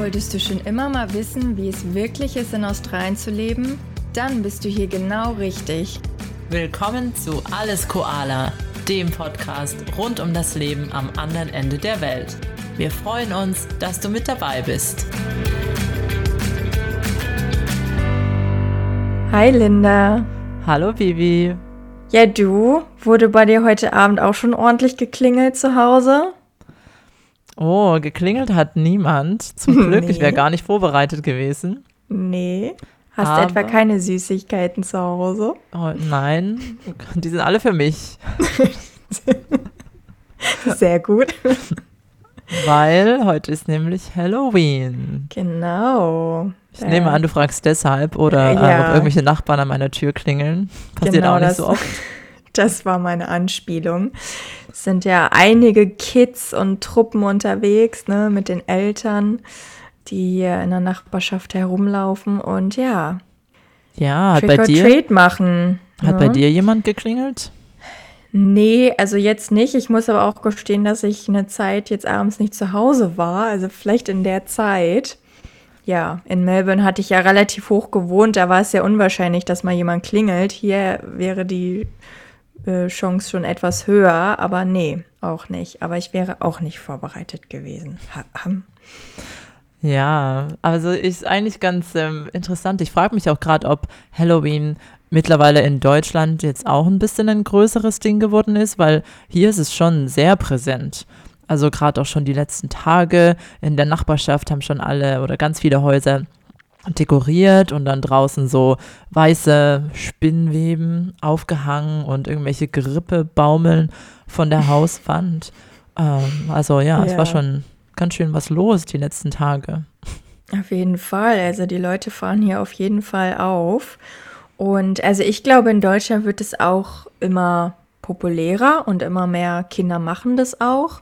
Wolltest du schon immer mal wissen, wie es wirklich ist, in Australien zu leben? Dann bist du hier genau richtig. Willkommen zu Alles Koala, dem Podcast rund um das Leben am anderen Ende der Welt. Wir freuen uns, dass du mit dabei bist. Hi Linda. Hallo Bibi. Ja, du, wurde bei dir heute Abend auch schon ordentlich geklingelt zu Hause? Oh, geklingelt hat niemand. Zum Glück, nee. ich wäre gar nicht vorbereitet gewesen. Nee. Hast Aber, du etwa keine Süßigkeiten zu Hause? Oh, nein, die sind alle für mich. Sehr gut. Weil heute ist nämlich Halloween. Genau. Ich nehme an, du fragst deshalb oder ja. äh, ob irgendwelche Nachbarn an meiner Tür klingeln. Passiert genau, auch nicht das, so oft. Das war meine Anspielung. Es sind ja einige Kids und Truppen unterwegs, ne, mit den Eltern, die hier in der Nachbarschaft herumlaufen und ja. Ja, hat Trick bei dir Trade machen. Hat ne? bei dir jemand geklingelt? Nee, also jetzt nicht. Ich muss aber auch gestehen, dass ich eine Zeit jetzt abends nicht zu Hause war. Also vielleicht in der Zeit ja, in Melbourne hatte ich ja relativ hoch gewohnt, da war es ja unwahrscheinlich, dass mal jemand klingelt. Hier wäre die Chance schon etwas höher, aber nee, auch nicht. Aber ich wäre auch nicht vorbereitet gewesen. Ja, also ist eigentlich ganz ähm, interessant. Ich frage mich auch gerade, ob Halloween mittlerweile in Deutschland jetzt auch ein bisschen ein größeres Ding geworden ist, weil hier ist es schon sehr präsent. Also gerade auch schon die letzten Tage in der Nachbarschaft haben schon alle oder ganz viele Häuser dekoriert und dann draußen so weiße Spinnweben aufgehangen und irgendwelche Gerippe baumeln von der Hauswand. Ähm, also ja, ja, es war schon ganz schön was los die letzten Tage. Auf jeden Fall. Also die Leute fahren hier auf jeden Fall auf. Und also ich glaube, in Deutschland wird es auch immer populärer und immer mehr Kinder machen das auch.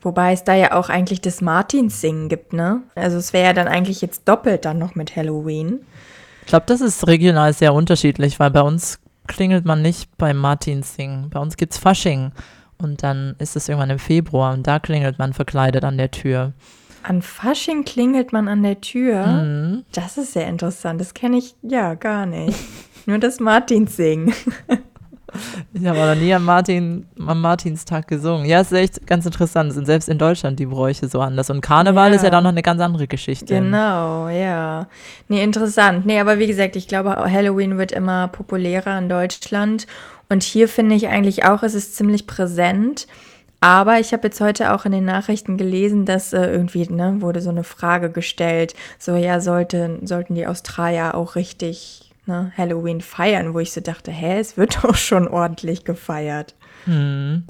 Wobei es da ja auch eigentlich das Martinssingen gibt, ne? Also es wäre ja dann eigentlich jetzt doppelt dann noch mit Halloween. Ich glaube, das ist regional sehr unterschiedlich, weil bei uns klingelt man nicht beim Martinssingen. Bei uns gibt es Fasching und dann ist es irgendwann im Februar und da klingelt man verkleidet an der Tür. An Fasching klingelt man an der Tür? Mhm. Das ist sehr interessant. Das kenne ich ja gar nicht. Nur das Martinssingen. Ich habe noch nie am, Martin, am Martinstag gesungen. Ja, es ist echt ganz interessant. Sind selbst in Deutschland die Bräuche so anders. Und Karneval ja. ist ja dann noch eine ganz andere Geschichte. Genau, ja. Nee, interessant. Nee, aber wie gesagt, ich glaube, Halloween wird immer populärer in Deutschland. Und hier finde ich eigentlich auch, es ist ziemlich präsent. Aber ich habe jetzt heute auch in den Nachrichten gelesen, dass äh, irgendwie, ne, wurde so eine Frage gestellt, so ja, sollte, sollten die Australier auch richtig ne, Halloween feiern, wo ich so dachte, hä, es wird doch schon ordentlich gefeiert. Hm.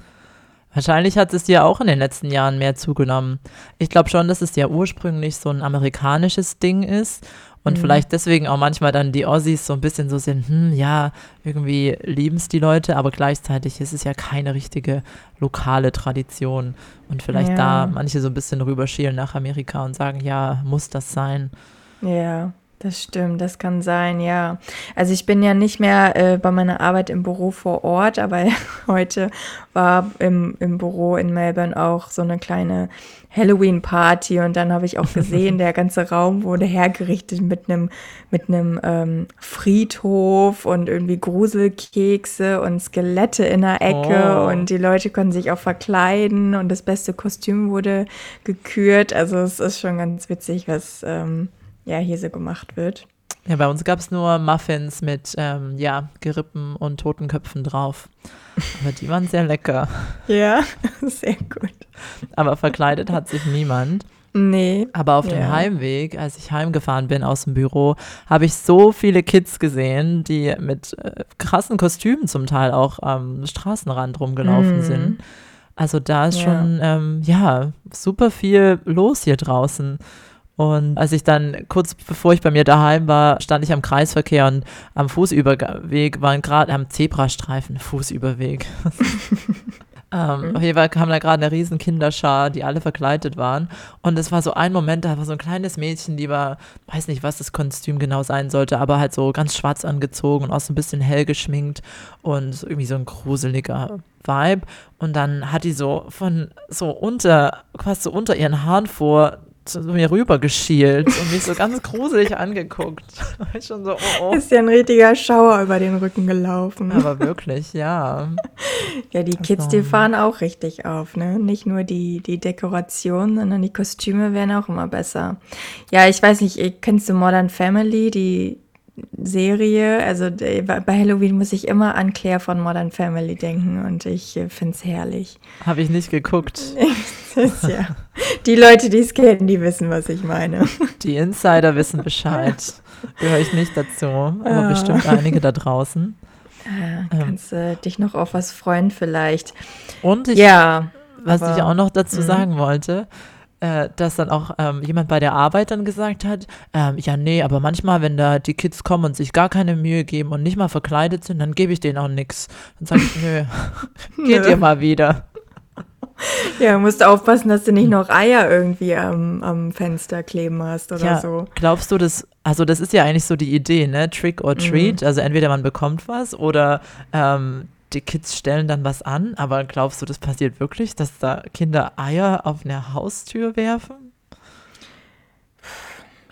Wahrscheinlich hat es ja auch in den letzten Jahren mehr zugenommen. Ich glaube schon, dass es ja ursprünglich so ein amerikanisches Ding ist und mhm. vielleicht deswegen auch manchmal dann die Aussies so ein bisschen so sind, hm, ja, irgendwie lieben es die Leute, aber gleichzeitig ist es ja keine richtige lokale Tradition und vielleicht ja. da manche so ein bisschen rüberschielen nach Amerika und sagen, ja, muss das sein? Ja. Das stimmt, das kann sein, ja. Also ich bin ja nicht mehr äh, bei meiner Arbeit im Büro vor Ort, aber heute war im, im Büro in Melbourne auch so eine kleine Halloween-Party und dann habe ich auch gesehen, der ganze Raum wurde hergerichtet mit einem mit einem ähm, Friedhof und irgendwie Gruselkekse und Skelette in der Ecke oh. und die Leute konnten sich auch verkleiden und das beste Kostüm wurde gekürt. Also es ist schon ganz witzig, was ähm, ja, hier so gemacht wird. Ja, bei uns gab es nur Muffins mit ähm, ja, Gerippen und Totenköpfen drauf. Aber die waren sehr lecker. Ja, sehr gut. Aber verkleidet hat sich niemand. Nee. Aber auf dem Heimweg, als ich heimgefahren bin aus dem Büro, habe ich so viele Kids gesehen, die mit äh, krassen Kostümen zum Teil auch am Straßenrand rumgelaufen mm. sind. Also da ist ja. schon, ähm, ja, super viel los hier draußen. Und als ich dann kurz bevor ich bei mir daheim war, stand ich am Kreisverkehr und am Fußüberweg waren gerade am Zebrastreifen, Fußüberweg. ähm, auf jeden Fall kam da gerade eine riesen Kinderschar, die alle verkleidet waren. Und es war so ein Moment, da war so ein kleines Mädchen, die war, weiß nicht, was das Kostüm genau sein sollte, aber halt so ganz schwarz angezogen und auch so ein bisschen hell geschminkt und irgendwie so ein gruseliger Vibe. Und dann hat die so von so unter, quasi so unter ihren Haaren vor zu mir rüber geschielt und mich so ganz gruselig angeguckt. ich schon so, oh, oh. Ist ja ein richtiger Schauer über den Rücken gelaufen. Aber wirklich, ja. Ja, die Kids, also. die fahren auch richtig auf, ne? Nicht nur die, die Dekoration, sondern die Kostüme werden auch immer besser. Ja, ich weiß nicht, kennst du Modern Family, die Serie. Also bei Halloween muss ich immer an Claire von Modern Family denken und ich äh, finde es herrlich. Habe ich nicht geguckt. ja. Die Leute, die es kennen, die wissen, was ich meine. Die Insider wissen Bescheid. Gehöre ich nicht dazu, aber ja. bestimmt einige da draußen. Ja, ähm. kannst ähm. dich noch auf was freuen vielleicht. Und ich, ja, was aber, ich auch noch dazu mhm. sagen wollte, äh, dass dann auch ähm, jemand bei der Arbeit dann gesagt hat, ähm, ja, nee, aber manchmal, wenn da die Kids kommen und sich gar keine Mühe geben und nicht mal verkleidet sind, dann gebe ich denen auch nichts. Dann sage ich, nö, geht ihr mal wieder. Ja, musst aufpassen, dass du nicht noch Eier irgendwie am, am Fenster kleben hast oder ja, so. Glaubst du, das, also das ist ja eigentlich so die Idee, ne? Trick or treat. Mhm. Also entweder man bekommt was oder ähm, die Kids stellen dann was an, aber glaubst du, das passiert wirklich, dass da Kinder Eier auf eine Haustür werfen?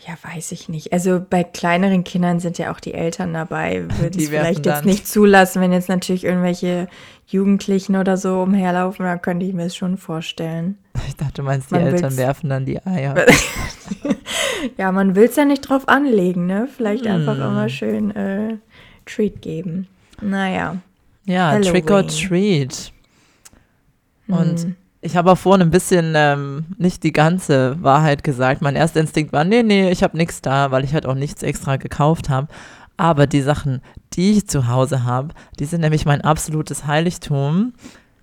Ja, weiß ich nicht. Also bei kleineren Kindern sind ja auch die Eltern dabei. Würden es vielleicht jetzt nicht zulassen, wenn jetzt natürlich irgendwelche Jugendlichen oder so umherlaufen, dann könnte ich mir das schon vorstellen. Ich dachte, du meinst, die man Eltern werfen dann die Eier. ja, man will es ja nicht drauf anlegen, ne? Vielleicht einfach immer schön äh, Treat geben. Naja. Ja, Halloween. Trick or Treat. Und hm. ich habe auch vorhin ein bisschen ähm, nicht die ganze Wahrheit gesagt. Mein erster Instinkt war, nee, nee, ich habe nichts da, weil ich halt auch nichts extra gekauft habe. Aber die Sachen, die ich zu Hause habe, die sind nämlich mein absolutes Heiligtum,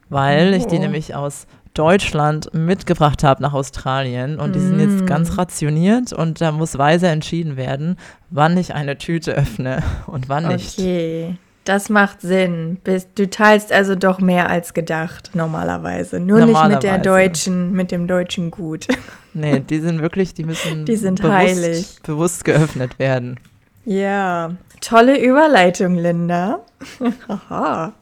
weil oh. ich die oh. nämlich aus Deutschland mitgebracht habe nach Australien und die sind jetzt ganz mm. rationiert und da muss weise entschieden werden, wann ich eine Tüte öffne und wann nicht. Okay. Das macht Sinn. Du teilst also doch mehr als gedacht, normalerweise. Nur normalerweise. nicht mit der deutschen, mit dem deutschen Gut. Nee, die sind wirklich, die müssen die sind bewusst, heilig. bewusst geöffnet werden. Ja, tolle Überleitung, Linda. Haha.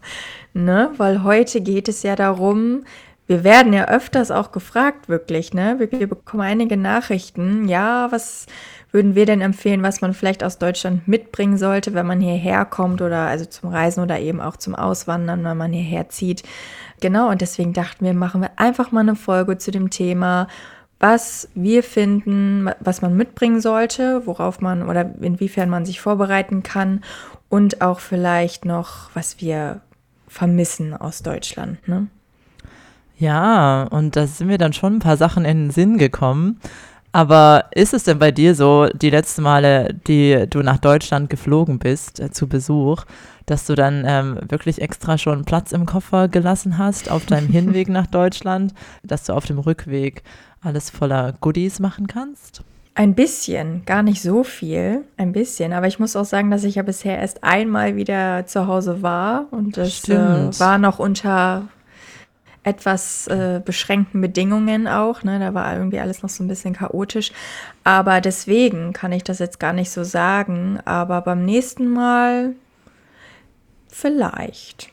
ne, weil heute geht es ja darum, wir werden ja öfters auch gefragt, wirklich, ne? Wir, wir bekommen einige Nachrichten. Ja, was würden wir denn empfehlen, was man vielleicht aus Deutschland mitbringen sollte, wenn man hierher kommt oder also zum Reisen oder eben auch zum Auswandern, wenn man hierher zieht. Genau, und deswegen dachten wir, machen wir einfach mal eine Folge zu dem Thema, was wir finden, was man mitbringen sollte, worauf man oder inwiefern man sich vorbereiten kann und auch vielleicht noch, was wir vermissen aus Deutschland. Ne? Ja, und da sind mir dann schon ein paar Sachen in den Sinn gekommen. Aber ist es denn bei dir so, die letzten Male, die du nach Deutschland geflogen bist äh, zu Besuch, dass du dann ähm, wirklich extra schon Platz im Koffer gelassen hast auf deinem Hinweg nach Deutschland, dass du auf dem Rückweg alles voller Goodies machen kannst? Ein bisschen, gar nicht so viel, ein bisschen. Aber ich muss auch sagen, dass ich ja bisher erst einmal wieder zu Hause war und das äh, war noch unter etwas äh, beschränkten Bedingungen auch. Ne? Da war irgendwie alles noch so ein bisschen chaotisch. Aber deswegen kann ich das jetzt gar nicht so sagen. Aber beim nächsten Mal vielleicht.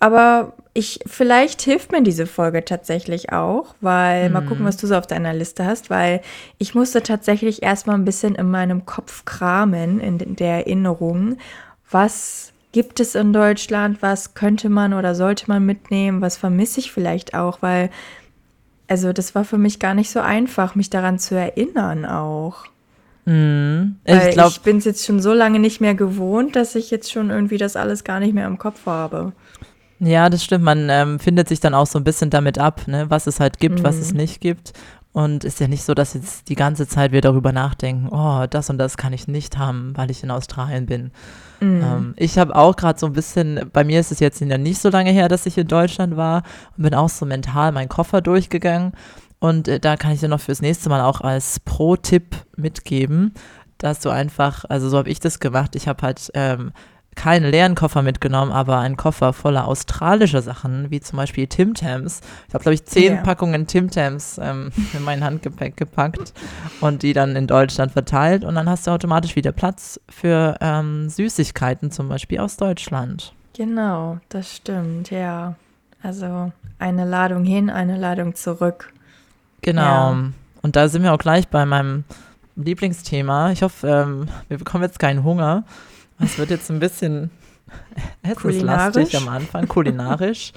Aber ich, vielleicht hilft mir diese Folge tatsächlich auch, weil, hm. mal gucken, mhm. was du so auf deiner Liste hast, weil ich musste tatsächlich erstmal ein bisschen in meinem Kopf kramen, in der Erinnerung, was gibt es in Deutschland? Was könnte man oder sollte man mitnehmen? Was vermisse ich vielleicht auch? Weil, also das war für mich gar nicht so einfach, mich daran zu erinnern auch. Mhm. Ich, glaub, ich bin es jetzt schon so lange nicht mehr gewohnt, dass ich jetzt schon irgendwie das alles gar nicht mehr im Kopf habe. Ja, das stimmt. Man ähm, findet sich dann auch so ein bisschen damit ab, ne? was es halt gibt, mhm. was es mhm. nicht gibt. Und ist ja nicht so, dass jetzt die ganze Zeit wir darüber nachdenken, oh, das und das kann ich nicht haben, weil ich in Australien bin. Mhm. Ähm, ich habe auch gerade so ein bisschen, bei mir ist es jetzt ja nicht so lange her, dass ich in Deutschland war und bin auch so mental meinen Koffer durchgegangen. Und äh, da kann ich dir noch fürs nächste Mal auch als Pro-Tipp mitgeben, dass du einfach, also so habe ich das gemacht, ich habe halt ähm, keinen leeren Koffer mitgenommen, aber einen Koffer voller australischer Sachen, wie zum Beispiel Tim Tams. Ich habe, glaube ich, zehn yeah. Packungen Tim Tams ähm, in mein Handgepäck gepackt und die dann in Deutschland verteilt. Und dann hast du automatisch wieder Platz für ähm, Süßigkeiten, zum Beispiel aus Deutschland. Genau, das stimmt, ja. Also eine Ladung hin, eine Ladung zurück. Genau. Ja. Und da sind wir auch gleich bei meinem Lieblingsthema. Ich hoffe, ähm, wir bekommen jetzt keinen Hunger. Es wird jetzt ein bisschen essenslastig am Anfang, kulinarisch.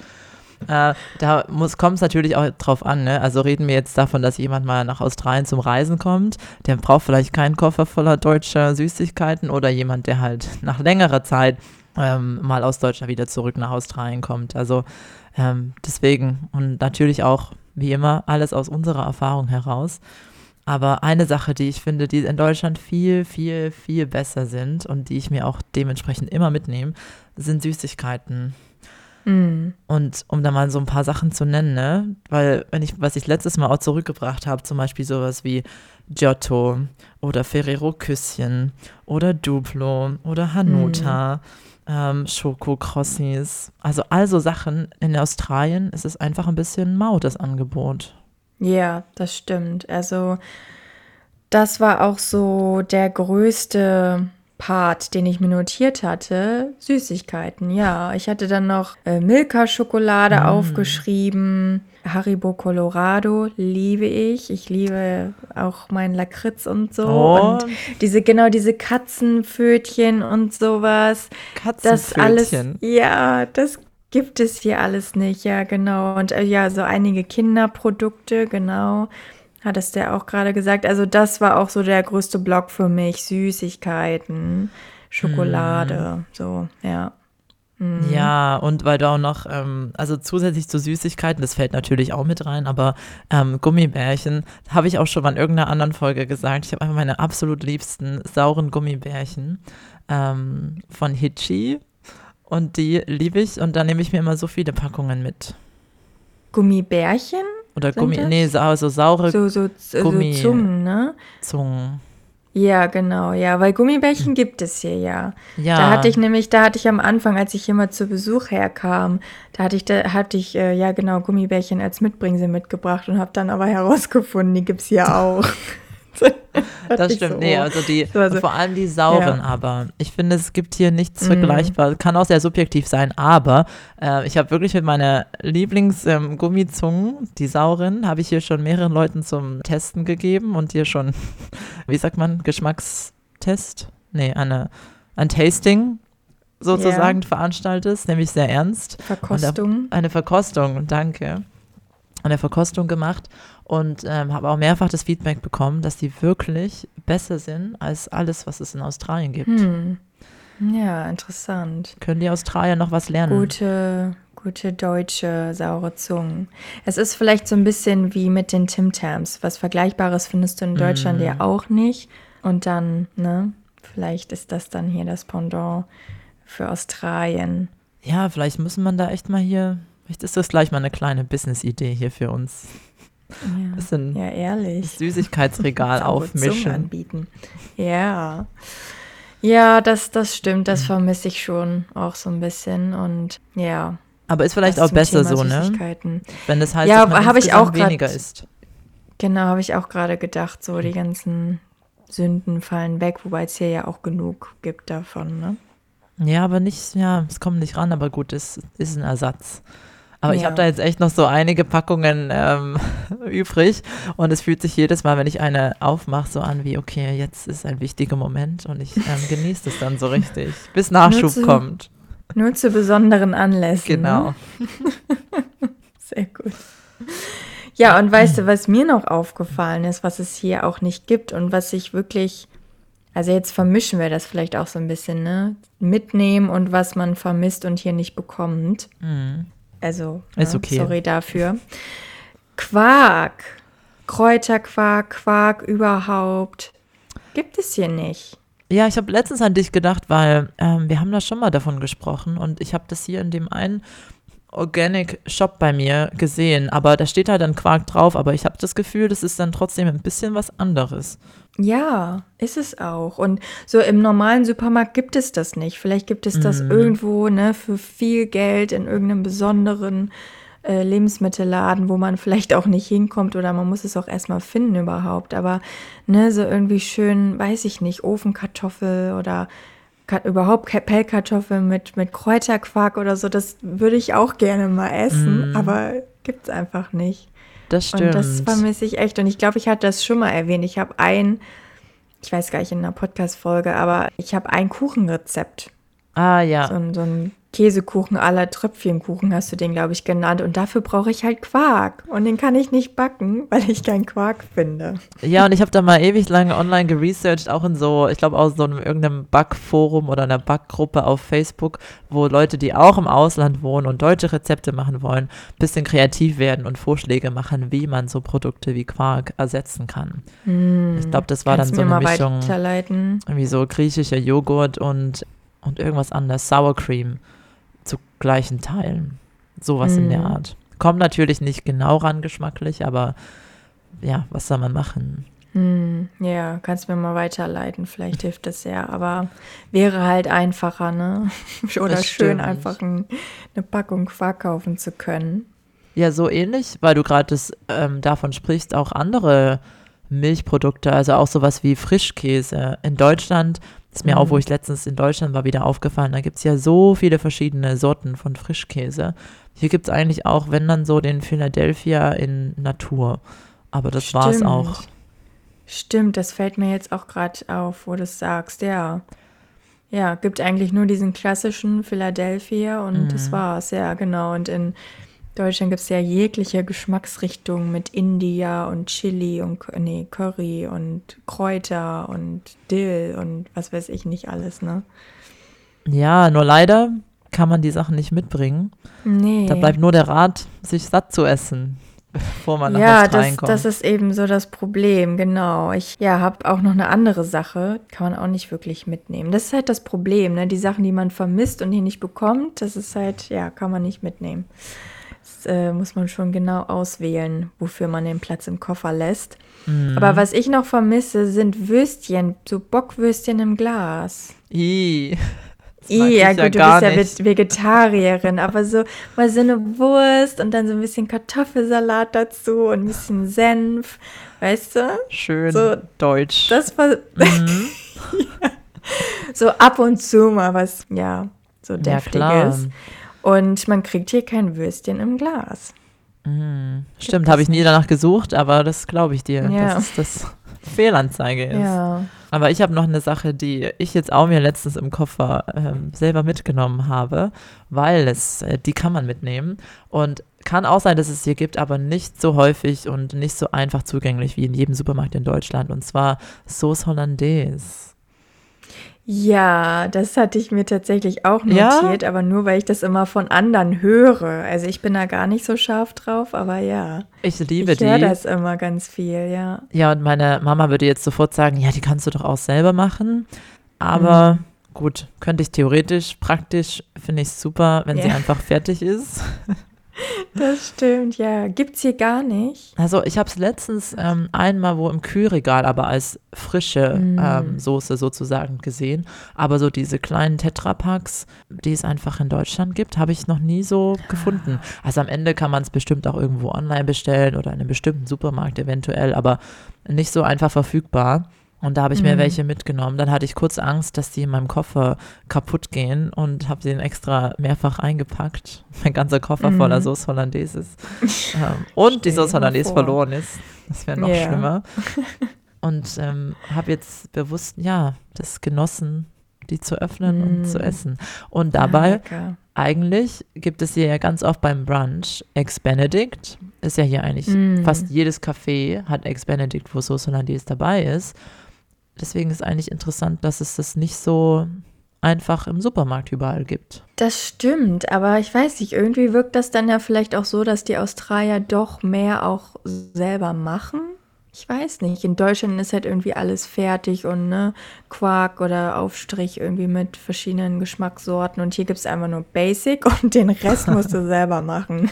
Äh, da kommt es natürlich auch drauf an. Ne? Also reden wir jetzt davon, dass jemand mal nach Australien zum Reisen kommt. Der braucht vielleicht keinen Koffer voller deutscher Süßigkeiten oder jemand, der halt nach längerer Zeit ähm, mal aus Deutschland wieder zurück nach Australien kommt. Also ähm, deswegen und natürlich auch, wie immer, alles aus unserer Erfahrung heraus. Aber eine Sache, die ich finde, die in Deutschland viel, viel, viel besser sind und die ich mir auch dementsprechend immer mitnehme, sind Süßigkeiten. Mm. Und um da mal so ein paar Sachen zu nennen, ne? Weil, wenn ich, was ich letztes Mal auch zurückgebracht habe, zum Beispiel sowas wie Giotto oder Ferrero Küsschen oder Duplo oder Hanuta, mm. ähm, Schokokrossis. Also all so Sachen. In Australien ist es einfach ein bisschen mau, das Angebot. Ja, das stimmt. Also das war auch so der größte Part, den ich mir notiert hatte, Süßigkeiten. Ja, ich hatte dann noch äh, Milka-Schokolade mm. aufgeschrieben. Haribo Colorado liebe ich. Ich liebe auch meinen Lakritz und so. Oh. Und diese, genau, diese Katzenpfötchen und sowas. Katzenpfötchen. Das alles, ja, das gibt es hier alles nicht. Ja, genau. Und äh, ja, so einige Kinderprodukte, genau. Hat es der auch gerade gesagt. Also das war auch so der größte Block für mich. Süßigkeiten, Schokolade, mm. so, ja. Mm. Ja, und weil du auch noch, ähm, also zusätzlich zu Süßigkeiten, das fällt natürlich auch mit rein, aber ähm, Gummibärchen, habe ich auch schon mal in irgendeiner anderen Folge gesagt. Ich habe einfach meine absolut liebsten sauren Gummibärchen ähm, von Hitchi und die liebe ich und da nehme ich mir immer so viele Packungen mit. Gummibärchen? Oder Gummi, das? nee, so, so saure so, so, Gummi, so Zungen, ne? Zungen. Ja, genau, ja, weil Gummibärchen gibt es hier ja. Ja. Da hatte ich nämlich, da hatte ich am Anfang, als ich hier mal zu Besuch herkam, da hatte ich, da hatte ich, äh, ja genau, Gummibärchen als Mitbringsel mitgebracht und habe dann aber herausgefunden, die gibt es hier auch. das stimmt, so. nee, also die, also, vor allem die sauren, ja. aber ich finde, es gibt hier nichts mm. vergleichbar. Kann auch sehr subjektiv sein, aber äh, ich habe wirklich mit meiner Lieblingsgummizungen, ähm, die sauren, habe ich hier schon mehreren Leuten zum Testen gegeben und hier schon, wie sagt man, Geschmackstest? Nee, eine, ein Tasting sozusagen yeah. veranstaltet, nämlich sehr ernst. Verkostung. Eine Verkostung, danke. Eine Verkostung gemacht und ähm, habe auch mehrfach das Feedback bekommen, dass die wirklich besser sind als alles, was es in Australien gibt. Hm. Ja, interessant. Können die Australier noch was lernen? Gute, gute deutsche saure Zungen. Es ist vielleicht so ein bisschen wie mit den Tim Tams. Was Vergleichbares findest du in Deutschland mm. ja auch nicht. Und dann, ne, vielleicht ist das dann hier das Pendant für Australien. Ja, vielleicht müssen man da echt mal hier, vielleicht ist das gleich mal eine kleine Business-Idee hier für uns. Ja, bisschen ja ehrlich. Süßigkeitsregal aufmischen. anbieten. Ja. Ja, das, das stimmt, das vermisse ich schon auch so ein bisschen und ja. Aber ist vielleicht auch besser so, ne? Wenn das heißt, ja, dass man ich auch weniger grad, isst. Genau, habe ich auch gerade gedacht, so die ganzen Sünden fallen weg, wobei es hier ja auch genug gibt davon, ne? Ja, aber nicht, ja, es kommt nicht ran, aber gut, es ist ein Ersatz. Aber ja. ich habe da jetzt echt noch so einige Packungen ähm, übrig und es fühlt sich jedes Mal, wenn ich eine aufmache, so an wie, okay, jetzt ist ein wichtiger Moment und ich ähm, genieße es dann so richtig, bis Nachschub nur zu, kommt. Nur zu besonderen Anlässen. Genau. Ne? Sehr gut. Ja, und weißt du, was mir noch aufgefallen ist, was es hier auch nicht gibt und was ich wirklich, also jetzt vermischen wir das vielleicht auch so ein bisschen, ne? Mitnehmen und was man vermisst und hier nicht bekommt. Mhm. Also, ist okay. sorry dafür. Quark, Kräuterquark, Quark überhaupt, gibt es hier nicht. Ja, ich habe letztens an dich gedacht, weil ähm, wir haben da schon mal davon gesprochen und ich habe das hier in dem einen Organic Shop bei mir gesehen, aber da steht halt dann Quark drauf, aber ich habe das Gefühl, das ist dann trotzdem ein bisschen was anderes. Ja, ist es auch. Und so im normalen Supermarkt gibt es das nicht. Vielleicht gibt es das mm. irgendwo, ne, für viel Geld in irgendeinem besonderen äh, Lebensmittelladen, wo man vielleicht auch nicht hinkommt oder man muss es auch erstmal finden überhaupt. Aber ne, so irgendwie schön, weiß ich nicht, Ofenkartoffel oder überhaupt Pellkartoffeln mit, mit Kräuterquark oder so, das würde ich auch gerne mal essen, mm. aber gibt es einfach nicht. Das stimmt. Und das vermisse ich echt. Und ich glaube, ich hatte das schon mal erwähnt. Ich habe ein, ich weiß gar nicht in einer Podcast-Folge, aber ich habe ein Kuchenrezept. Ah, ja. So, so ein Käsekuchen aller Tröpfchenkuchen hast du den, glaube ich, genannt. Und dafür brauche ich halt Quark. Und den kann ich nicht backen, weil ich keinen Quark finde. Ja, und ich habe da mal ewig lange online geresearched, auch in so, ich glaube, aus so einem irgendeinem Backforum oder einer Backgruppe auf Facebook, wo Leute, die auch im Ausland wohnen und deutsche Rezepte machen wollen, ein bisschen kreativ werden und Vorschläge machen, wie man so Produkte wie Quark ersetzen kann. Ich glaube, das war dann so eine Mischung, irgendwie so griechischer Joghurt und, und irgendwas anderes, Sour Cream gleichen Teilen. Sowas in der Mm. Art. Kommt natürlich nicht genau ran geschmacklich, aber ja, was soll man machen? Hm, ja, kannst mir mal weiterleiten. Vielleicht hilft das ja. Aber wäre halt einfacher, ne? Oder Das schön stimmt. einfach ein, eine Packung Quark kaufen zu können. Ja, so ähnlich, weil du gerade ähm, davon sprichst, auch andere Milchprodukte, also auch sowas wie Frischkäse. In Deutschland, ist mir auch, Mhm. wo ich letztens in Deutschland war, wieder aufgefallen, da gibt es ja so viele verschiedene Sorten von Frischkäse. Hier gibt es eigentlich auch, wenn dann so, den Philadelphia in Natur. Aber das war es auch. Stimmt, das fällt mir jetzt auch gerade auf, wo du es sagst, ja. Ja, gibt eigentlich nur diesen klassischen Philadelphia und das Mhm. war's, ja, genau. Und in Deutschland gibt es ja jegliche Geschmacksrichtungen mit India und Chili und nee, Curry und Kräuter und Dill und was weiß ich nicht alles, ne? Ja, nur leider kann man die Sachen nicht mitbringen. Nee. Da bleibt nur der Rat, sich satt zu essen, bevor man nach ja, das, Australien kommt. das ist eben so das Problem, genau. Ich ja, habe auch noch eine andere Sache, kann man auch nicht wirklich mitnehmen. Das ist halt das Problem, ne? Die Sachen, die man vermisst und die nicht bekommt, das ist halt, ja, kann man nicht mitnehmen. Das äh, muss man schon genau auswählen, wofür man den Platz im Koffer lässt. Mhm. Aber was ich noch vermisse, sind Würstchen, so Bockwürstchen im Glas. I. I, ja gut, du gar bist ja nicht. Ve- Vegetarierin, aber so mal so eine Wurst und dann so ein bisschen Kartoffelsalat dazu und ein bisschen Senf, weißt du? Schön So, deutsch. Das war Mhm. so ab und zu mal was, ja, so ja, deftiges. Und man kriegt hier kein Würstchen im Glas. Mhm. Stimmt, habe ich nie danach gesucht, aber das glaube ich dir, Ja. dass es das Fehlanzeige ist. Ja. Aber ich habe noch eine Sache, die ich jetzt auch mir letztens im Koffer ähm, selber mitgenommen habe, weil es, äh, die kann man mitnehmen und kann auch sein, dass es hier gibt, aber nicht so häufig und nicht so einfach zugänglich wie in jedem Supermarkt in Deutschland und zwar Sauce Hollandaise. Ja, das hatte ich mir tatsächlich auch Ja? notiert, aber nur weil ich das immer von anderen höre. Also ich bin da gar nicht so scharf drauf, aber ja. Ich liebe ich höre die. das immer ganz viel, ja. Ja, und meine Mama würde jetzt sofort sagen, ja, die kannst du doch auch selber machen. Aber Mhm. gut, könnte ich theoretisch, praktisch finde ich super, wenn sie Ja. einfach fertig ist. Das stimmt, ja. Gibt's hier gar nicht. Also ich habe es letztens ähm, einmal wo im Kühlregal, aber als frische Mm. ähm, Soße sozusagen gesehen. Aber so diese kleinen Tetrapacks, die es einfach in Deutschland gibt, habe ich noch nie so gefunden. Also am Ende kann man es bestimmt auch irgendwo online bestellen oder in einem bestimmten Supermarkt eventuell, aber nicht so einfach verfügbar. Und da habe ich mir Mm. welche mitgenommen. Dann hatte ich kurz Angst, dass die in meinem Koffer kaputt gehen und habe sie extra mehrfach eingepackt. Mein ganzer Koffer Mm. voller Sauce Hollandaise ist. ähm, und die Sauce Hollandaise vor. verloren ist. Das wäre noch Ja. schlimmer. Und ähm, habe jetzt bewusst, ja, das genossen, die zu öffnen und Mm. zu essen. Und Ah, dabei, lecker. eigentlich gibt es hier ja ganz oft beim Brunch Eggs Benedict. Ist ja hier eigentlich Mm. fast jedes Café hat Eggs Benedict, wo Sauce Hollandaise dabei ist. Deswegen ist eigentlich interessant, dass es das nicht so einfach im Supermarkt überall gibt. Das stimmt, aber ich weiß nicht, irgendwie wirkt das dann ja vielleicht auch so, dass die Australier doch mehr auch selber machen. Ich weiß nicht. In Deutschland ist halt irgendwie alles fertig und ne, Quark oder Aufstrich irgendwie mit verschiedenen Geschmackssorten und hier gibt es einfach nur Basic und den Rest musst du selber machen.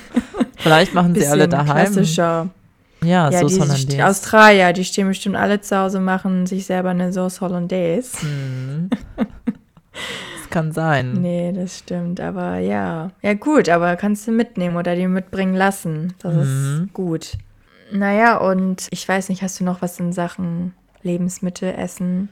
Vielleicht machen sie alle daheim. klassischer. Ja, Ja, Sauce die Hollandaise. Australier, die stehen bestimmt alle zu Hause, machen sich selber eine Sauce Hollandaise. Hm. Das kann sein. Nee, das stimmt, aber ja. Ja, gut, aber kannst du mitnehmen oder dir mitbringen lassen. Das Mhm. ist gut. Naja, und ich weiß nicht, hast du noch was in Sachen Lebensmittel, Essen?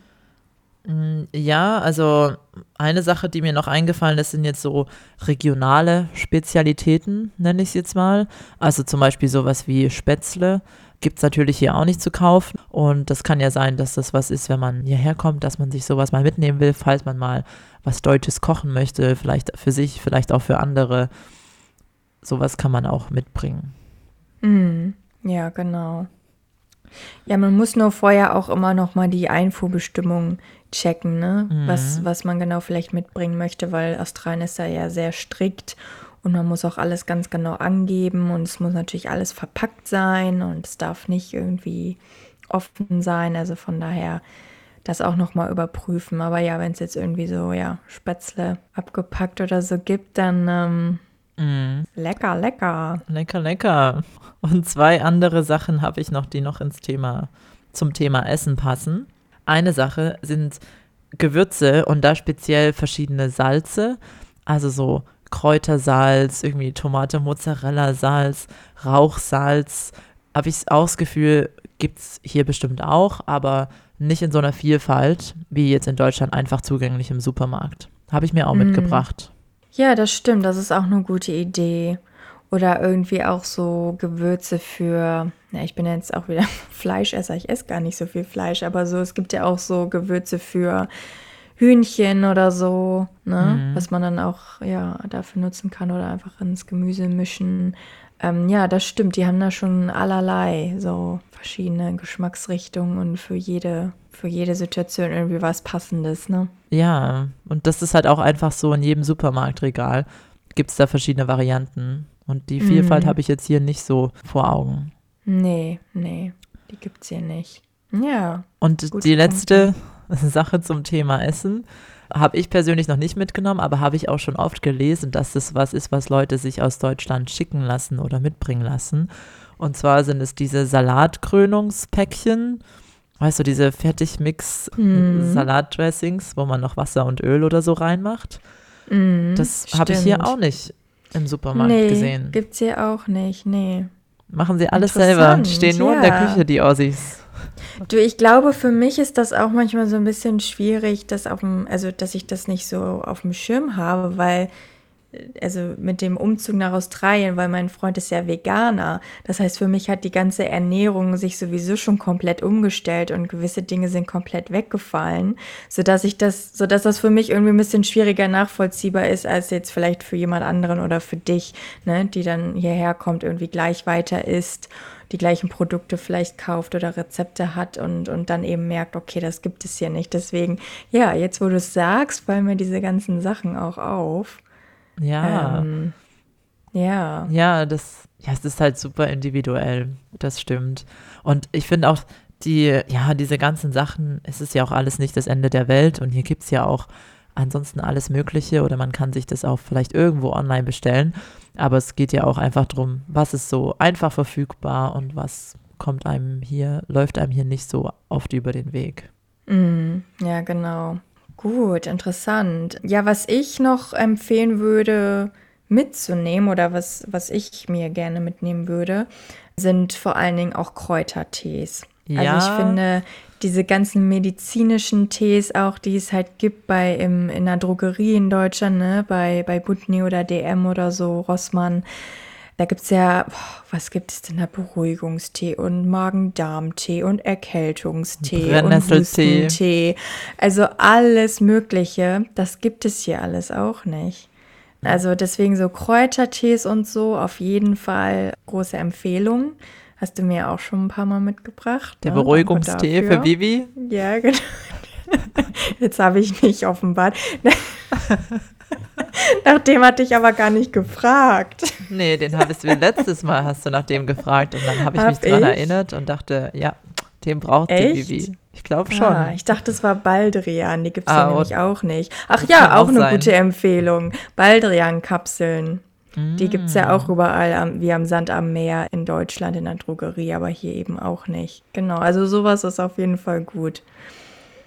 Mm, ja, also eine Sache, die mir noch eingefallen ist, sind jetzt so regionale Spezialitäten, nenne ich es jetzt mal. Also zum Beispiel sowas wie Spätzle gibt es natürlich hier auch nicht zu kaufen. Und das kann ja sein, dass das was ist, wenn man hierher kommt, dass man sich sowas mal mitnehmen will, falls man mal was Deutsches kochen möchte, vielleicht für sich, vielleicht auch für andere. Sowas kann man auch mitbringen. Mm, ja, genau. Ja, man muss nur vorher auch immer noch mal die Einfuhrbestimmungen checken, ne? Mhm. Was, was man genau vielleicht mitbringen möchte, weil Australien ist da ja sehr strikt und man muss auch alles ganz genau angeben und es muss natürlich alles verpackt sein und es darf nicht irgendwie offen sein. Also von daher das auch nochmal überprüfen. Aber ja, wenn es jetzt irgendwie so, ja, Spätzle abgepackt oder so gibt, dann ähm, mm. lecker, lecker. Lecker, lecker. Und zwei andere Sachen habe ich noch, die noch ins Thema, zum Thema Essen passen. Eine Sache sind Gewürze und da speziell verschiedene Salze, also so Kräutersalz, irgendwie Tomate, Mozzarella, Salz, Rauchsalz. Habe ich auch das Gefühl, gibt es hier bestimmt auch, aber nicht in so einer Vielfalt wie jetzt in Deutschland einfach zugänglich im Supermarkt. Habe ich mir auch mm. mitgebracht. Ja, das stimmt. Das ist auch eine gute Idee. Oder irgendwie auch so Gewürze für, ja, ich bin jetzt auch wieder Fleischesser, ich esse gar nicht so viel Fleisch, aber so, es gibt ja auch so Gewürze für Hühnchen oder so, ne? Mhm. Was man dann auch ja dafür nutzen kann oder einfach ins Gemüse mischen. Ähm, ja, das stimmt. Die haben da schon allerlei so verschiedene Geschmacksrichtungen und für jede für jede Situation irgendwie was Passendes, ne? Ja, und das ist halt auch einfach so in jedem Supermarktregal gibt es da verschiedene Varianten. Und die Vielfalt mhm. habe ich jetzt hier nicht so vor Augen. Nee, nee, die gibt es hier nicht. Ja. Und die letzte Sache zum Thema Essen. Habe ich persönlich noch nicht mitgenommen, aber habe ich auch schon oft gelesen, dass das was ist, was Leute sich aus Deutschland schicken lassen oder mitbringen lassen. Und zwar sind es diese Salatkrönungspäckchen. Weißt du, diese Fertigmix-Salatdressings, mhm. wo man noch Wasser und Öl oder so reinmacht. Mm, das habe ich hier auch nicht im Supermarkt nee, gesehen. Gibt es hier auch nicht, nee. Machen sie alles selber. Stehen nur ja. in der Küche, die Aussies. Du, ich glaube, für mich ist das auch manchmal so ein bisschen schwierig, dass auf dem, also dass ich das nicht so auf dem Schirm habe, weil also mit dem Umzug nach Australien, weil mein Freund ist ja Veganer. Das heißt, für mich hat die ganze Ernährung sich sowieso schon komplett umgestellt und gewisse Dinge sind komplett weggefallen, sodass ich das, sodass das für mich irgendwie ein bisschen schwieriger nachvollziehbar ist als jetzt vielleicht für jemand anderen oder für dich, ne, die dann hierher kommt, irgendwie gleich weiter isst die gleichen Produkte vielleicht kauft oder Rezepte hat und, und dann eben merkt, okay, das gibt es hier nicht. Deswegen, ja, jetzt wo du es sagst, fallen mir diese ganzen Sachen auch auf. Ja. Ähm, ja. Ja, das, ja, es ist halt super individuell. Das stimmt. Und ich finde auch, die, ja, diese ganzen Sachen, es ist ja auch alles nicht das Ende der Welt und hier gibt es ja auch ansonsten alles Mögliche oder man kann sich das auch vielleicht irgendwo online bestellen. Aber es geht ja auch einfach darum, was ist so einfach verfügbar und was kommt einem hier, läuft einem hier nicht so oft über den Weg. Mm, ja, genau. Gut, interessant. Ja, was ich noch empfehlen würde mitzunehmen oder was, was ich mir gerne mitnehmen würde, sind vor allen Dingen auch Kräutertees. Ja. Also ich finde, diese ganzen medizinischen Tees auch, die es halt gibt bei im, in der Drogerie in Deutschland, ne, bei, bei Butni oder DM oder so, Rossmann, da gibt es ja, boah, was gibt es denn da? Beruhigungstee und Magen-Darm-Tee und Erkältungstee und Hustentee. Also alles Mögliche. Das gibt es hier alles auch nicht. Also deswegen so Kräutertees und so auf jeden Fall große Empfehlung. Hast du mir auch schon ein paar Mal mitgebracht. Der ne? Beruhigungstee für Vivi? Ja, genau. Jetzt habe ich mich offenbart. nach dem hatte ich aber gar nicht gefragt. Nee, den hattest du letztes Mal hast du nach dem gefragt und dann habe ich hab mich daran erinnert und dachte, ja, den braucht Echt? die Vivi. Ich glaube schon. Ah, ich dachte, es war Baldrian, die gibt es ah, ja nämlich auch nicht. Ach ja, auch, auch eine gute Empfehlung. Baldrian-Kapseln. Die gibt es ja auch mm. überall, am, wie am Sand am Meer in Deutschland in der Drogerie, aber hier eben auch nicht. Genau, also sowas ist auf jeden Fall gut.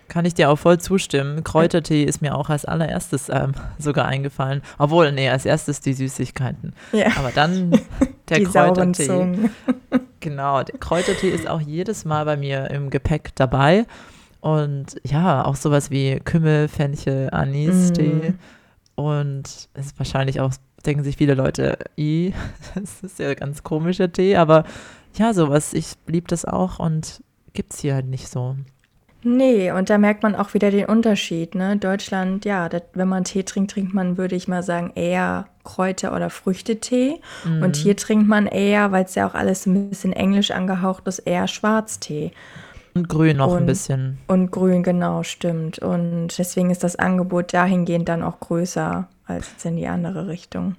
Kann ich dir auch voll zustimmen. Kräutertee ist mir auch als allererstes ähm, sogar eingefallen. Obwohl, nee, als erstes die Süßigkeiten. Ja. Aber dann der die Kräutertee. genau, der Kräutertee ist auch jedes Mal bei mir im Gepäck dabei. Und ja, auch sowas wie Kümmel, Fenchel, Anis-Tee. Mm. Und es ist wahrscheinlich auch, denken sich viele Leute, i, das ist ja ganz komischer Tee, aber ja, sowas, ich liebe das auch und gibt es hier halt nicht so. Nee, und da merkt man auch wieder den Unterschied. Ne? Deutschland, ja, das, wenn man Tee trinkt, trinkt man, würde ich mal sagen, eher Kräuter- oder Früchtetee. Mhm. Und hier trinkt man eher, weil es ja auch alles ein bisschen englisch angehaucht ist, eher Schwarztee. Und grün noch ein Und- bisschen. Und grün, genau, stimmt. Und deswegen ist das Angebot dahingehend dann auch größer als jetzt in die andere Richtung.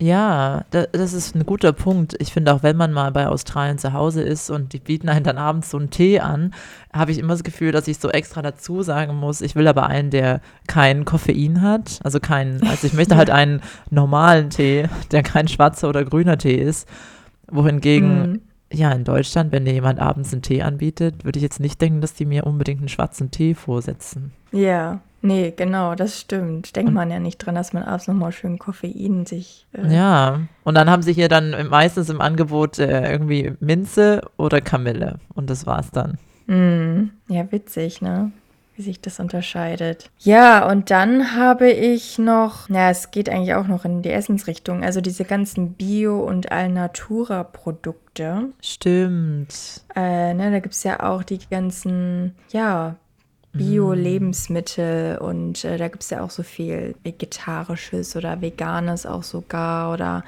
Ja, da, das ist ein guter Punkt. Ich finde auch, wenn man mal bei Australien zu Hause ist und die bieten einen dann abends so einen Tee an, habe ich immer das Gefühl, dass ich so extra dazu sagen muss, ich will aber einen, der kein Koffein hat. Also keinen, also ich möchte halt einen normalen Tee, der kein schwarzer oder grüner Tee ist. Wohingegen, Mhm. ja, in Deutschland, wenn dir jemand abends einen Tee anbietet, würde ich jetzt nicht denken, dass die mir unbedingt einen schwarzen Tee vorsetzen. Ja, nee, genau, das stimmt. Denkt Und- man ja nicht dran, dass man abends nochmal schön Koffein sich. Äh, Ja, und dann haben sie hier dann meistens im Angebot äh, irgendwie Minze oder Kamille. Und das war's dann. Mm, ja, witzig, ne? Wie sich das unterscheidet. Ja, und dann habe ich noch, na, es geht eigentlich auch noch in die Essensrichtung, also diese ganzen Bio- und Alnatura-Produkte. Stimmt. Äh, ne, da gibt es ja auch die ganzen, ja, Bio-Lebensmittel und äh, da gibt es ja auch so viel Vegetarisches oder Veganes auch sogar oder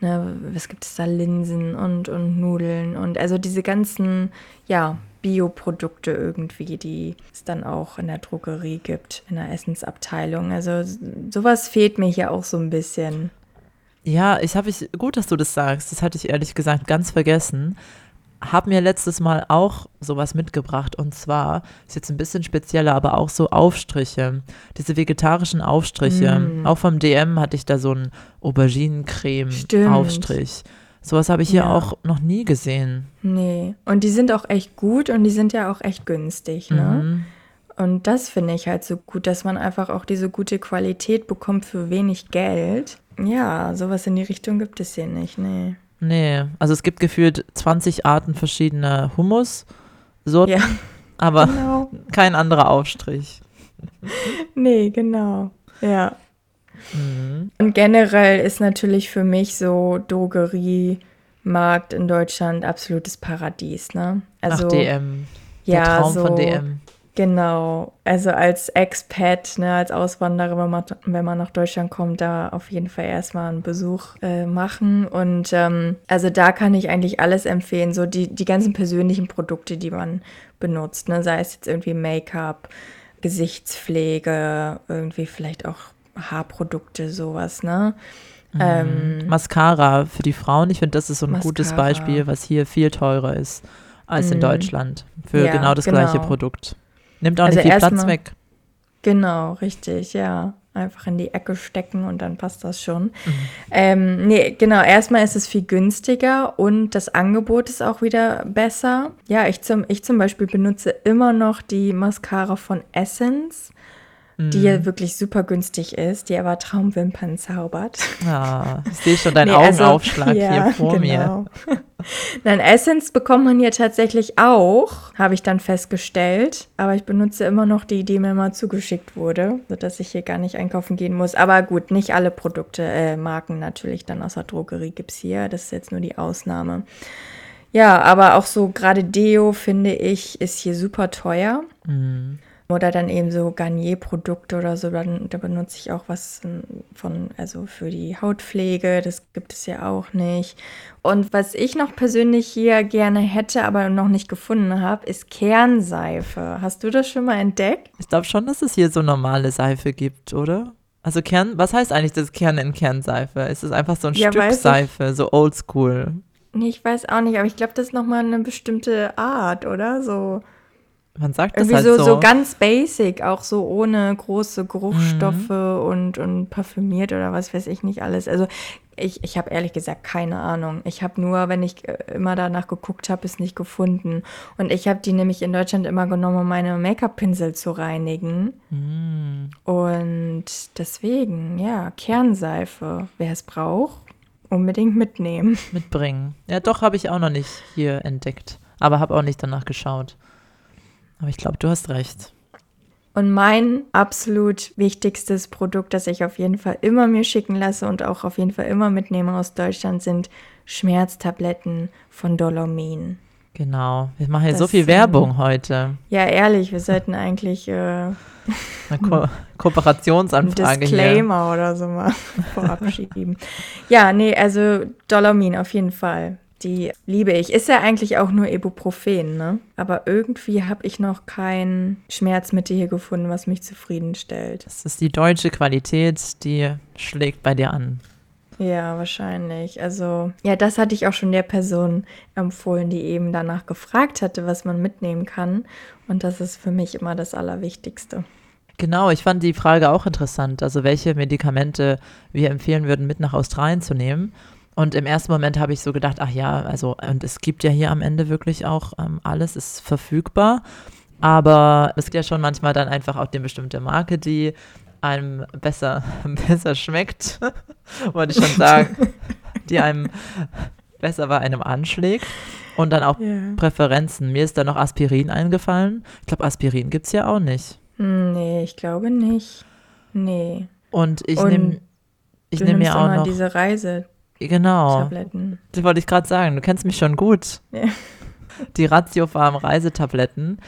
ne, was gibt es da, Linsen und, und Nudeln und also diese ganzen, ja, Bioprodukte irgendwie, die es dann auch in der Drogerie gibt, in der Essensabteilung. Also sowas fehlt mir hier auch so ein bisschen. Ja, ich habe ich gut, dass du das sagst. Das hatte ich ehrlich gesagt ganz vergessen. Hab mir letztes Mal auch sowas mitgebracht und zwar ist jetzt ein bisschen spezieller, aber auch so Aufstriche, diese vegetarischen Aufstriche. Mm. Auch vom DM hatte ich da so einen Auberginencreme Stimmt. Aufstrich. Sowas habe ich hier Ja. auch noch nie gesehen. Nee. Und die sind auch echt gut und die sind ja auch echt günstig, ne? Mhm. Und das finde ich halt so gut, dass man einfach auch diese gute Qualität bekommt für wenig Geld. Ja, sowas in die Richtung gibt es hier nicht, nee. Nee, also es gibt gefühlt 20 Arten verschiedener Hummus-Sorten, Ja, aber genau. kein anderer Aufstrich. Nee, genau. Ja. Mhm. Und generell ist natürlich für mich so Drogeriemarkt in Deutschland absolutes Paradies, ne? Also Ach, DM. Der ja, Traum so von DM. Genau, also als Expat, ne, als Auswanderer, wenn man, wenn man nach Deutschland kommt, da auf jeden Fall erstmal einen Besuch äh, machen. Und ähm, also da kann ich eigentlich alles empfehlen, so die, die ganzen persönlichen Produkte, die man benutzt, ne, sei es jetzt irgendwie Make-up, Gesichtspflege, irgendwie vielleicht auch Haarprodukte, sowas, ne? Ähm, Mascara für die Frauen, ich finde, das ist so ein gutes Mascara. Beispiel, was hier viel teurer ist als in Mhm. Deutschland. Für Ja, genau das genau. gleiche Produkt. Nimmt auch Also nicht viel Platz erstmal- weg. Genau, richtig, ja. Einfach in die Ecke stecken und dann passt das schon. Mhm. Ähm, nee, genau, erstmal ist es viel günstiger und das Angebot ist auch wieder besser. Ja, ich zum, ich zum Beispiel benutze immer noch die Mascara von Essence, die Mhm. ja wirklich super günstig ist, die aber Traumwimpern zaubert. Ja, ich sehe schon deinen Nee, also- Augenaufschlag ja, hier vor mir. genau. Nein, Essence bekommt man hier tatsächlich auch, habe ich dann festgestellt. Aber ich benutze immer noch die, die mir mal zugeschickt wurde, sodass ich hier gar nicht einkaufen gehen muss. Aber gut, nicht alle Produkte, äh, Marken natürlich dann aus der Drogerie gibt es hier. Das ist jetzt nur die Ausnahme. Ja, aber auch so gerade Deo, finde ich, ist hier super teuer. Mhm. Oder dann eben so Garnier-Produkte oder so, dann, da benutze ich auch was ähm, von, also für die Hautpflege, das gibt es ja auch nicht. Und was ich noch persönlich hier gerne hätte, aber noch nicht gefunden habe, ist Kernseife. Hast du das schon mal entdeckt? Ich glaube schon, dass es hier so normale Seife gibt, oder? Also Kern, was heißt eigentlich das Kern in Kernseife? Ist es einfach so ein Ja, Stück. Seife, so oldschool? Nee, ich weiß auch nicht, aber ich glaube, das ist nochmal eine bestimmte Art, oder? So Man sagt das irgendwie halt so, so. ganz basic, auch so ohne große Geruchsstoffe Mhm. und, und parfümiert oder was weiß ich nicht alles. Also ich, ich habe ehrlich gesagt keine Ahnung. Ich habe nur, wenn ich äh, immer danach geguckt habe, es nicht gefunden. Und ich habe die nämlich in Deutschland immer genommen, um meine Make-up-Pinsel zu reinigen. Mm. Und deswegen, ja, Kernseife, wer es braucht, unbedingt mitnehmen. mitbringen. Ja, doch, habe ich auch noch nicht hier entdeckt. Aber habe auch nicht danach geschaut. Aber ich glaube, du hast recht. Und mein absolut wichtigstes Produkt, das ich auf jeden Fall immer mir schicken lasse und auch auf jeden Fall immer mitnehme aus Deutschland, sind Schmerztabletten von Dolomin. Genau. Wir machen hier das so viel Werbung heute. Ja, ehrlich, wir sollten eigentlich äh, eine Ko Kooperationsanfrage Disclaimer hier. oder so mal vorab schieben. Ja, nee, also Dolomin auf jeden Fall. Die liebe ich. Ist ja eigentlich auch nur Ibuprofen, ne? Aber irgendwie habe ich noch kein Schmerzmittel hier gefunden, was mich zufriedenstellt. Das ist die deutsche Qualität, die schlägt bei dir an. Ja, wahrscheinlich. Also, ja, das hatte ich auch schon der Person empfohlen, die eben danach gefragt hatte, was man mitnehmen kann. Und das ist für mich immer das Allerwichtigste. Genau, ich fand die Frage auch interessant. Also, welche Medikamente wir empfehlen würden, mit nach Australien zu nehmen. Und im ersten Moment habe ich so gedacht, ach ja, also, und es gibt ja hier am Ende wirklich auch ähm, alles ist verfügbar. Aber es gibt ja schon manchmal dann einfach auch eine bestimmte Marke, die einem besser, besser schmeckt, wollte ich schon sagen, die einem besser bei einem anschlägt. Und dann auch yeah. Präferenzen. Mir ist da noch Aspirin eingefallen. Ich glaube, Aspirin gibt es ja auch nicht. Nee, ich glaube nicht. Nee. Und ich nehme ich nehm mir auch noch diese Reise. Genau. Tabletten. Das wollte ich gerade sagen. Du kennst mich schon gut. Ja. Die Ratiofarm Reisetabletten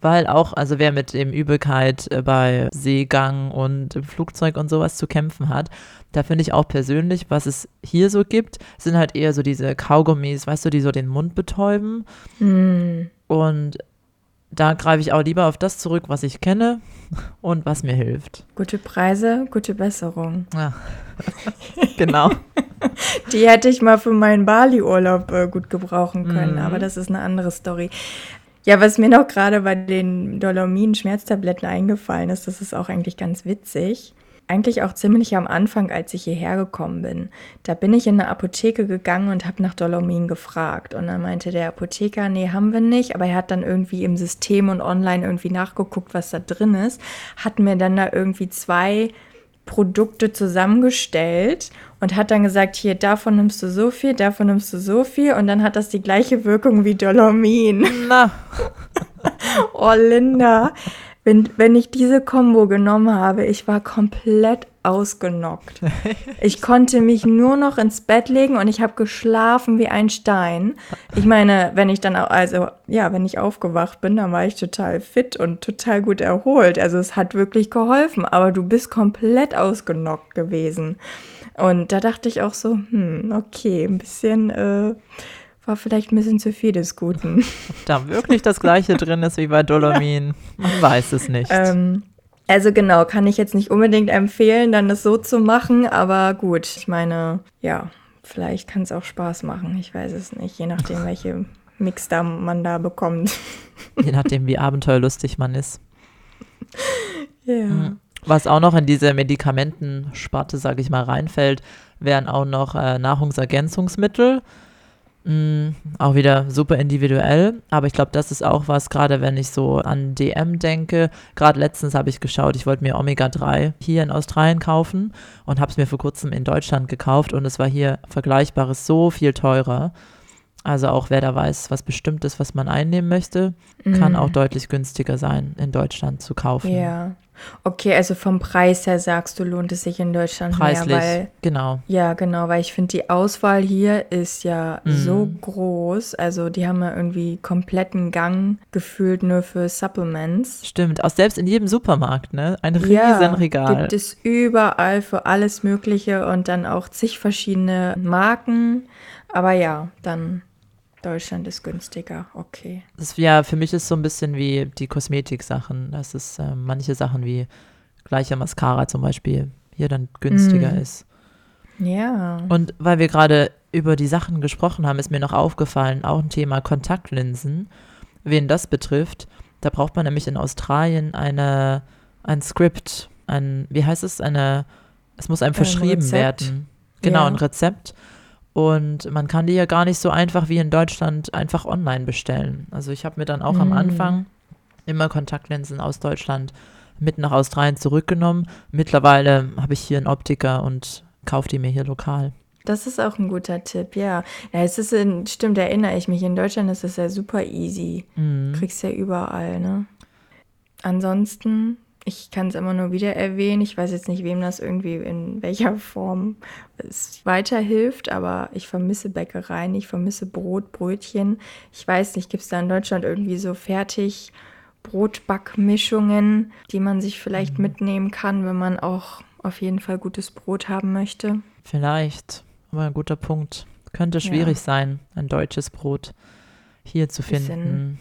weil auch, also wer mit dem Übelkeit äh, bei Seegang und im Flugzeug und sowas zu kämpfen hat, da finde ich auch persönlich, was es hier so gibt, sind halt eher so diese Kaugummis, weißt du, die so den Mund betäuben. Mm. Und da greife ich auch lieber auf das zurück, was ich kenne und was mir hilft. Gute Preise, gute Besserung. Ja. genau. Die hätte ich mal für meinen Bali-Urlaub äh, gut gebrauchen können, mhm. aber das ist eine andere Story. Ja, was mir noch gerade bei den Dolomin-Schmerztabletten eingefallen ist, das ist auch eigentlich ganz witzig. Eigentlich auch ziemlich am Anfang, als ich hierher gekommen bin. Da bin ich in eine Apotheke gegangen und habe nach Dolomin gefragt. Und dann meinte der Apotheker, nee, haben wir nicht. Aber er hat dann irgendwie im System und online irgendwie nachgeguckt, was da drin ist. Hat mir dann da irgendwie zwei Produkte zusammengestellt und hat dann gesagt, hier, davon nimmst du so viel, davon nimmst du so viel und dann hat das die gleiche Wirkung wie Dolomin. Na. oh, Linda, wenn, wenn ich diese Combo genommen habe, ich war komplett ausgenockt. Ich konnte mich nur noch ins Bett legen und ich habe geschlafen wie ein Stein. Ich meine, wenn ich dann, also ja, wenn ich aufgewacht bin, dann war ich total fit und total gut erholt. Also es hat wirklich geholfen, aber du bist komplett ausgenockt gewesen. Und da dachte ich auch so, hm, okay, ein bisschen äh, war vielleicht ein bisschen zu viel des Guten. Ob da wirklich das gleiche drin ist wie bei Dolomin, man weiß es nicht. Ähm, also genau, kann ich jetzt nicht unbedingt empfehlen, dann das so zu machen, aber gut, ich meine, ja, vielleicht kann es auch Spaß machen, ich weiß es nicht, je nachdem, welche Mix da man da bekommt. Je nachdem, wie abenteuerlustig man ist. Ja. Mhm. Was auch noch in diese Medikamentensparte, sage ich mal, reinfällt, wären auch noch äh, Nahrungsergänzungsmittel. Mm, auch wieder super individuell, aber ich glaube, das ist auch was, gerade wenn ich so an DM denke. Gerade letztens habe ich geschaut, ich wollte mir Omega-3 hier in Australien kaufen und habe es mir vor kurzem in Deutschland gekauft und es war hier vergleichbares so viel teurer. Also auch wer da weiß, was bestimmt ist, was man einnehmen möchte, mm. kann auch deutlich günstiger sein, in Deutschland zu kaufen. Ja. Okay, also vom Preis her sagst du, lohnt es sich in Deutschland Preislich, mehr, weil genau. Ja, genau, weil ich finde die Auswahl hier ist ja mm. so groß. Also die haben ja irgendwie kompletten Gang gefühlt nur für Supplements. Stimmt, auch selbst in jedem Supermarkt, ne? Ein riesen ja, Regal. Gibt es überall für alles Mögliche und dann auch zig verschiedene Marken. Aber ja, dann Deutschland ist günstiger, okay. Das, ja, für mich ist so ein bisschen wie die Kosmetik-Sachen. dass es äh, manche Sachen wie gleicher Mascara zum Beispiel hier dann günstiger mm. ist. Ja. Und weil wir gerade über die Sachen gesprochen haben, ist mir noch aufgefallen, auch ein Thema Kontaktlinsen. Wen das betrifft, da braucht man nämlich in Australien eine, ein Skript, ein, wie heißt es, eine, es muss einem verschrieben ein werden. Genau, ja. ein Rezept. Und man kann die ja gar nicht so einfach wie in Deutschland einfach online bestellen. Also ich habe mir dann auch mhm. am Anfang immer Kontaktlinsen aus Deutschland mit nach Australien zurückgenommen. Mittlerweile habe ich hier einen Optiker und kaufe die mir hier lokal. Das ist auch ein guter Tipp, ja. Ja, es ist in, stimmt, erinnere ich mich. In Deutschland ist es ja super easy. Mhm. Kriegst ja überall, ne? Ansonsten, ich kann es immer nur wieder erwähnen. Ich weiß jetzt nicht, wem das irgendwie in welcher Form es weiterhilft, aber ich vermisse Bäckereien, ich vermisse Brot, Brötchen. Ich weiß nicht, gibt es da in Deutschland irgendwie so fertig Brotbackmischungen, die man sich vielleicht mitnehmen kann, wenn man auch auf jeden Fall gutes Brot haben möchte? Vielleicht, aber ein guter Punkt. Könnte schwierig Ja. sein, ein deutsches Brot hier zu Bisschen.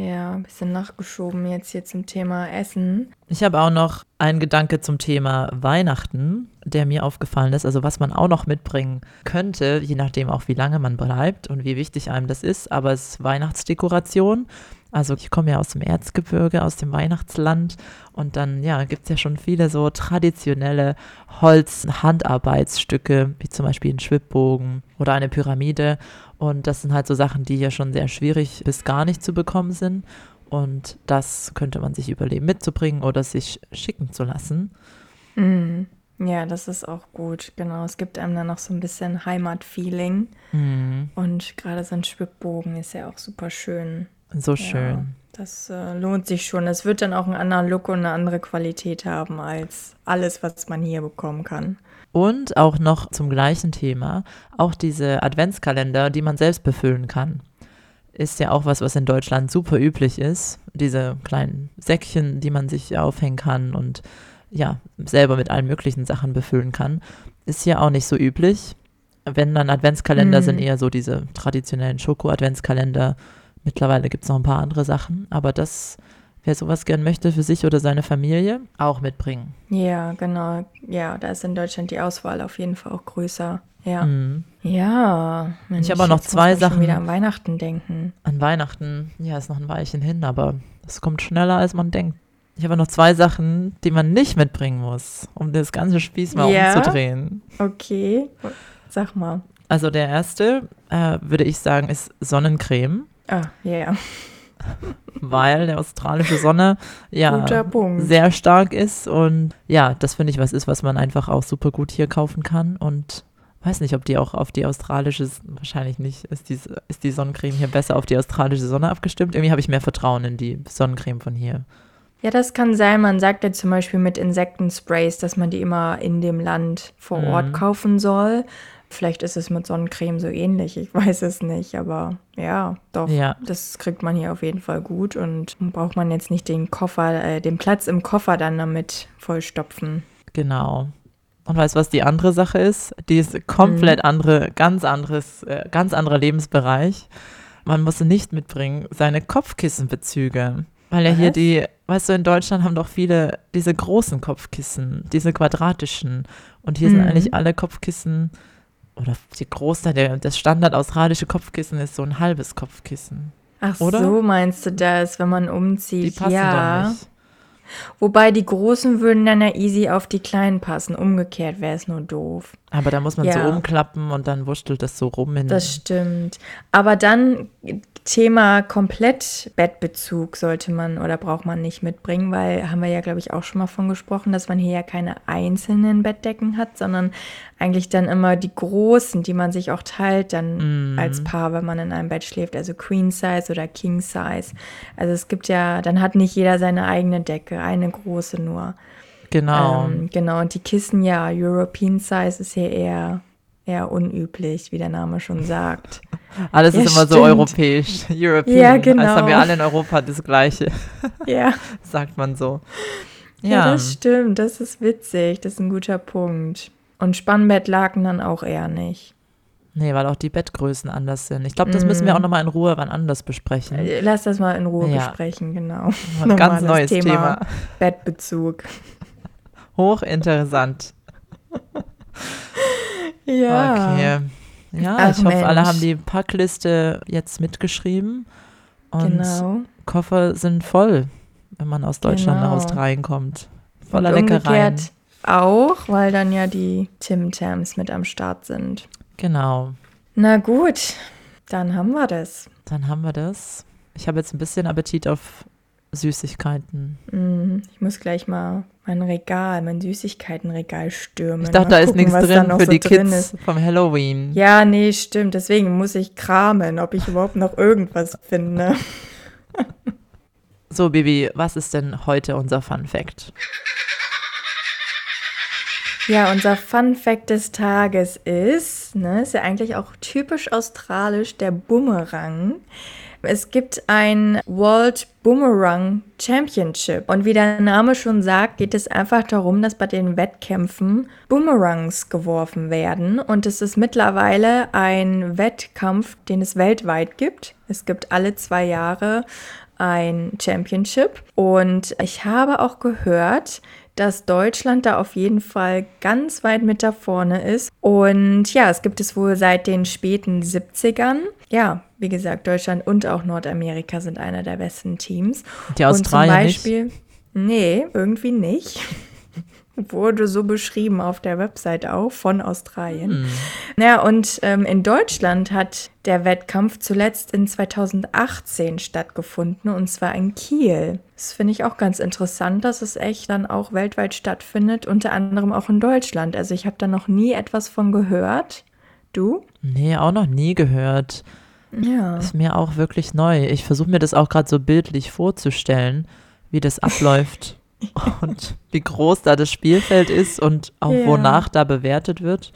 Ja, ein bisschen nachgeschoben jetzt hier zum Thema Essen. Ich habe auch noch einen Gedanke zum Thema Weihnachten, der mir aufgefallen ist, also was man auch noch mitbringen könnte, je nachdem auch wie lange man bleibt und wie wichtig einem das ist, aber es ist Weihnachtsdekoration. Also ich komme ja aus dem Erzgebirge, aus dem Weihnachtsland und dann ja, gibt es ja schon viele so traditionelle Holz-Handarbeitsstücke, wie zum Beispiel ein Schwibbogen oder eine Pyramide und das sind halt so Sachen, die ja schon sehr schwierig bis gar nicht zu bekommen sind. Und das könnte man sich überlegen mitzubringen oder sich schicken zu lassen. Mhm. Ja, das ist auch gut. Genau, es gibt einem dann noch so ein bisschen Heimatfeeling. Mhm. Und gerade so ein Schwibbogen ist ja auch super schön. So Ja, schön. das äh, lohnt sich schon. Es wird dann auch einen anderen Look und eine andere Qualität haben als alles, was man hier bekommen kann. Und auch noch zum gleichen Thema, auch diese Adventskalender, die man selbst befüllen kann. Ist ja auch was, was in Deutschland super üblich ist. Diese kleinen Säckchen, die man sich aufhängen kann und ja, selber mit allen möglichen Sachen befüllen kann. Ist hier auch nicht so üblich. Wenn dann Adventskalender Mhm. sind eher so diese traditionellen Schoko-Adventskalender. Mittlerweile gibt es noch ein paar andere Sachen, aber das, wer sowas gern möchte für sich oder seine Familie, auch mitbringen. Ja, genau. Ja, da ist in Deutschland die Auswahl auf jeden Fall auch größer. Ja. Mhm. Ja. Mensch, Ich habe auch noch zwei Sachen. wieder an Weihnachten denken. An Weihnachten, ja, ist noch ein Weilchen hin, aber es kommt schneller, als man denkt. Ich habe noch zwei Sachen, die man nicht mitbringen muss, um das ganze Spieß mal Ja? umzudrehen. Okay. Sag mal. Also der erste, äh, würde ich sagen, ist Sonnencreme, Ah, ja, ja. Weil der australische Sonne ja sehr stark ist und ja, das finde ich was ist, was man einfach auch super gut hier kaufen kann und weiß nicht, ob die auch auf die australische, wahrscheinlich nicht, ist die, ist die Sonnencreme hier besser auf die australische Sonne abgestimmt. Irgendwie habe ich mehr Vertrauen in die Sonnencreme von hier. Ja, das kann sein. Man sagt ja zum Beispiel mit Insektensprays, dass man die immer in dem Land vor Mhm. Ort kaufen soll. Vielleicht ist es mit Sonnencreme so ähnlich, ich weiß es nicht, aber ja, doch. Ja. Das kriegt man hier auf jeden Fall gut und braucht man jetzt nicht den Koffer, äh, den Platz im Koffer dann damit vollstopfen. Genau. Und weißt du, was die andere Sache ist? Die ist komplett andere, ganz anderes, äh, ganz anderer Lebensbereich. Man muss nicht mitbringen seine Kopfkissenbezüge. Weil ja hier die, weißt du, in Deutschland haben doch viele diese großen Kopfkissen, diese quadratischen. Und hier sind Mhm. eigentlich alle Kopfkissen, oder die Großteil, der, das Standard australische Kopfkissen ist so ein halbes Kopfkissen. Ach Oder? so, meinst du das, wenn man Die umzieht? passen ja. doch nicht. Wobei die großen würden dann ja easy auf die kleinen passen. Umgekehrt wäre es nur doof. Aber da muss man so Ja. umklappen und dann wurschtelt das so rum in. Das stimmt. Aber dann Thema komplett Bettbezug sollte man oder braucht man nicht mitbringen, weil haben wir ja, glaube ich, auch schon mal von gesprochen, dass man hier ja keine einzelnen Bettdecken hat, sondern eigentlich dann immer die großen, die man sich auch teilt dann Mhm. als Paar, wenn man in einem Bett schläft, also Queen Size oder King Size. Also es gibt ja, dann hat nicht jeder seine eigene Decke, eine große nur. genau. Ähm, genau, und die Kissen, ja, European Size ist hier eher, eher unüblich, wie der Name schon sagt. Alles Ja, ist immer so stimmt. europäisch, European. Ja, Als genau. haben wir alle in Europa das Gleiche, ja. sagt man so. ja, Ja, das stimmt, das ist witzig, das ist ein guter Punkt. Und Spannbettlaken dann auch eher nicht. nee, weil auch die Bettgrößen anders sind. Ich glaube, das müssen wir auch nochmal in Ruhe wann anders besprechen. Äh, Lass das mal in Ruhe Ja. besprechen, genau. Ein ganz das neues Thema. Thema. Bettbezug. Hochinteressant. Ja. Okay. Ja, Ach, ich hoffe, alle haben die Packliste jetzt mitgeschrieben. Und Genau. Koffer sind voll, wenn man aus Deutschland nach Genau. Australien kommt. Voller Und Leckereien. auch, weil dann ja die Tim Tams mit am Start sind. Genau. Na gut, dann haben wir das. Dann haben wir das. Ich habe jetzt ein bisschen Appetit auf Süßigkeiten. Mm, ich muss gleich mal mein Regal, mein Süßigkeitenregal stürmen. Ich dachte, mal da ist gucken, nichts was da drin für so die Kids ist. vom Halloween. Ja, nee, stimmt. Deswegen muss ich kramen, ob ich überhaupt noch irgendwas finde. So, Bibi, was ist denn heute unser Fun Fact? Ja, unser Fun Fact des Tages ist, ne, ist ja eigentlich auch typisch australisch, der Boomerang. Es gibt ein World Boomerang Championship. Und wie der Name schon sagt, geht es einfach darum, dass bei den Wettkämpfen Boomerangs geworfen werden. Und es ist mittlerweile ein Wettkampf, den es weltweit gibt. Es gibt alle zwei Jahre ein Championship. Und ich habe auch gehört, dass Deutschland da auf jeden Fall ganz weit mit da vorne ist. Und ja, es gibt es wohl seit den späten 70ern. Ja, wie gesagt, Deutschland und auch Nordamerika sind einer der besten Teams. Die Australier und zum nicht? Beispiel, nee, irgendwie nicht. Wurde so beschrieben auf der Website auch von Australien. Ja, und ähm, in Deutschland hat der Wettkampf zuletzt in 2018 stattgefunden und zwar in Kiel. Das finde ich auch ganz interessant, dass es echt dann auch weltweit stattfindet, unter anderem auch in Deutschland. Also ich habe da noch nie etwas von gehört. Du? Nee, auch noch nie gehört. Ja. Ist mir auch wirklich neu. Ich versuche mir das auch gerade so bildlich vorzustellen, wie das abläuft und wie groß da das Spielfeld ist und auch Ja. wonach da bewertet wird.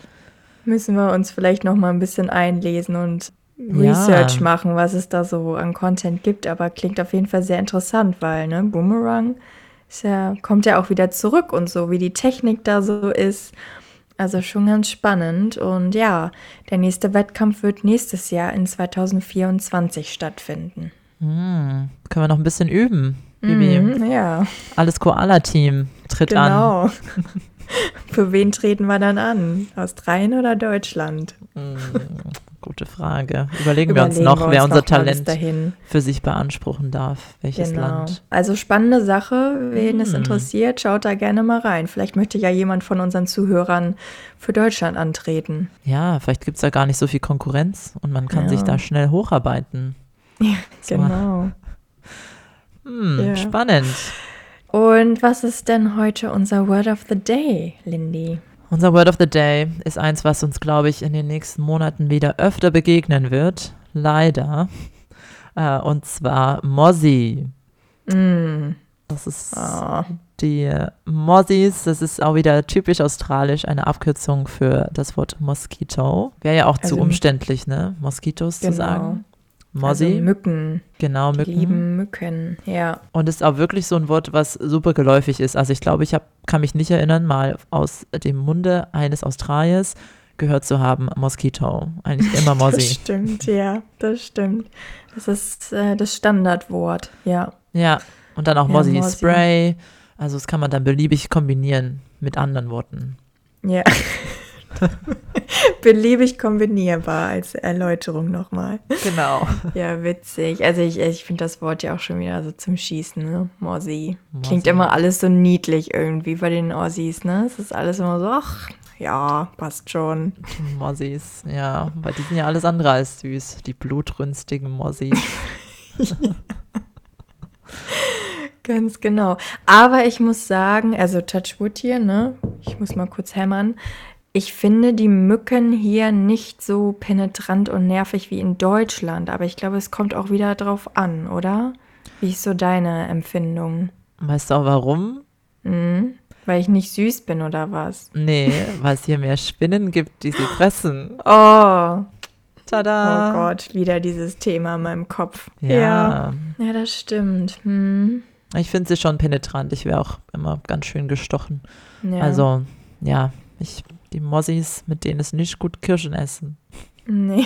Müssen wir uns vielleicht noch mal ein bisschen einlesen und Ja. Research machen, was es da so an Content gibt. Aber klingt auf jeden Fall sehr interessant, weil ne, Boomerang ja, kommt ja auch wieder zurück und so, wie die Technik da so ist. Also schon ganz spannend. Und ja, der nächste Wettkampf wird nächstes Jahr in 2024 stattfinden. Hm, können wir noch ein bisschen üben. Bibi, Mhm, ja, alles Koala-Team tritt an. genau. Für wen treten wir dann an? Australien oder Deutschland? Hm, gute Frage. Überlegen, wir uns Überlegen noch, wir wer uns unser noch Talent für sich beanspruchen darf. Welches Genau. Land. Also spannende Sache, wen es Mm. interessiert, schaut da gerne mal rein. Vielleicht möchte ja jemand von unseren Zuhörern für Deutschland antreten. Ja, vielleicht gibt es da gar nicht so viel Konkurrenz und man kann Ja. sich da schnell hocharbeiten. So. Genau. Hm, Ja. Spannend. Und was ist denn heute unser Word of the Day, Lindy? Unser Word of the Day ist eins, was uns, glaube ich, in den nächsten Monaten wieder öfter begegnen wird. Leider. Äh, und zwar Mozzie. Mm. Das ist Oh. die Mozzies. Das ist auch wieder typisch australisch, eine Abkürzung für das Wort Mosquito. Wäre ja auch zu Also- umständlich, ne? Moskitos zu Genau. sagen. Mozzie, Also Mücken, genau, die Mücken. lieben Mücken, ja. Und ist auch wirklich so ein Wort, was super geläufig ist. Also ich glaube, ich hab, kann mich nicht erinnern, mal aus dem Munde eines Australiers gehört zu haben, Mosquito. Eigentlich immer Das Mozzie. stimmt, ja, das stimmt. Das ist äh, das Standardwort, ja. Ja, und dann auch Ja, Mozzie. Spray. Also das kann man dann beliebig kombinieren mit anderen Worten. Ja. Beliebig kombinierbar als Erläuterung nochmal. Genau. Ja, witzig. Also ich, ich finde das Wort ja auch schon wieder so zum Schießen, ne? Mozzie. Klingt immer alles so niedlich irgendwie bei den Aussies, ne? Es ist alles immer so, ach, ja, passt schon. Mozzies, ja. Weil die sind ja alles andere als süß. Die blutrünstigen Mozzies. Ganz genau. Aber ich muss sagen, also Touchwood hier, ne? Ich muss mal kurz hämmern. Ich finde die Mücken hier nicht so penetrant und nervig wie in Deutschland. Aber ich glaube, es kommt auch wieder drauf an, oder? Wie ist so deine Empfindung? Weißt du auch warum? Mhm. Weil ich nicht süß bin oder was? Nee, weil es hier mehr Spinnen gibt, die sie fressen. Oh, Tada! oh Gott, wieder dieses Thema in meinem Kopf. Ja. Ja, das stimmt. Hm. Ich finde sie schon penetrant. Ich wäre auch immer ganz schön gestochen. Ja. Also, ja, ich, die Mozzies, mit denen es nicht gut Kirschen essen. Nee.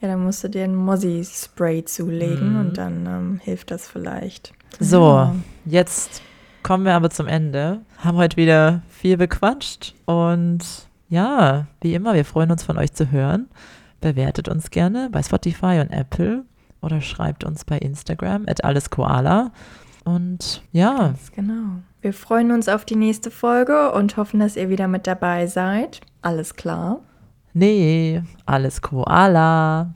Ja, dann musst du dir ein Mozzie-Spray zulegen Mhm. und dann ähm, hilft das vielleicht. So, jetzt kommen wir aber zum Ende. Haben heute wieder viel bequatscht und ja, wie immer, wir freuen uns von euch zu hören. Bewertet uns gerne bei Spotify und Apple oder schreibt uns bei Instagram at alleskoala. Und ja, Ganz genau. Wir freuen uns auf die nächste Folge und hoffen, dass ihr wieder mit dabei seid. Alles klar. nee, alles Koala.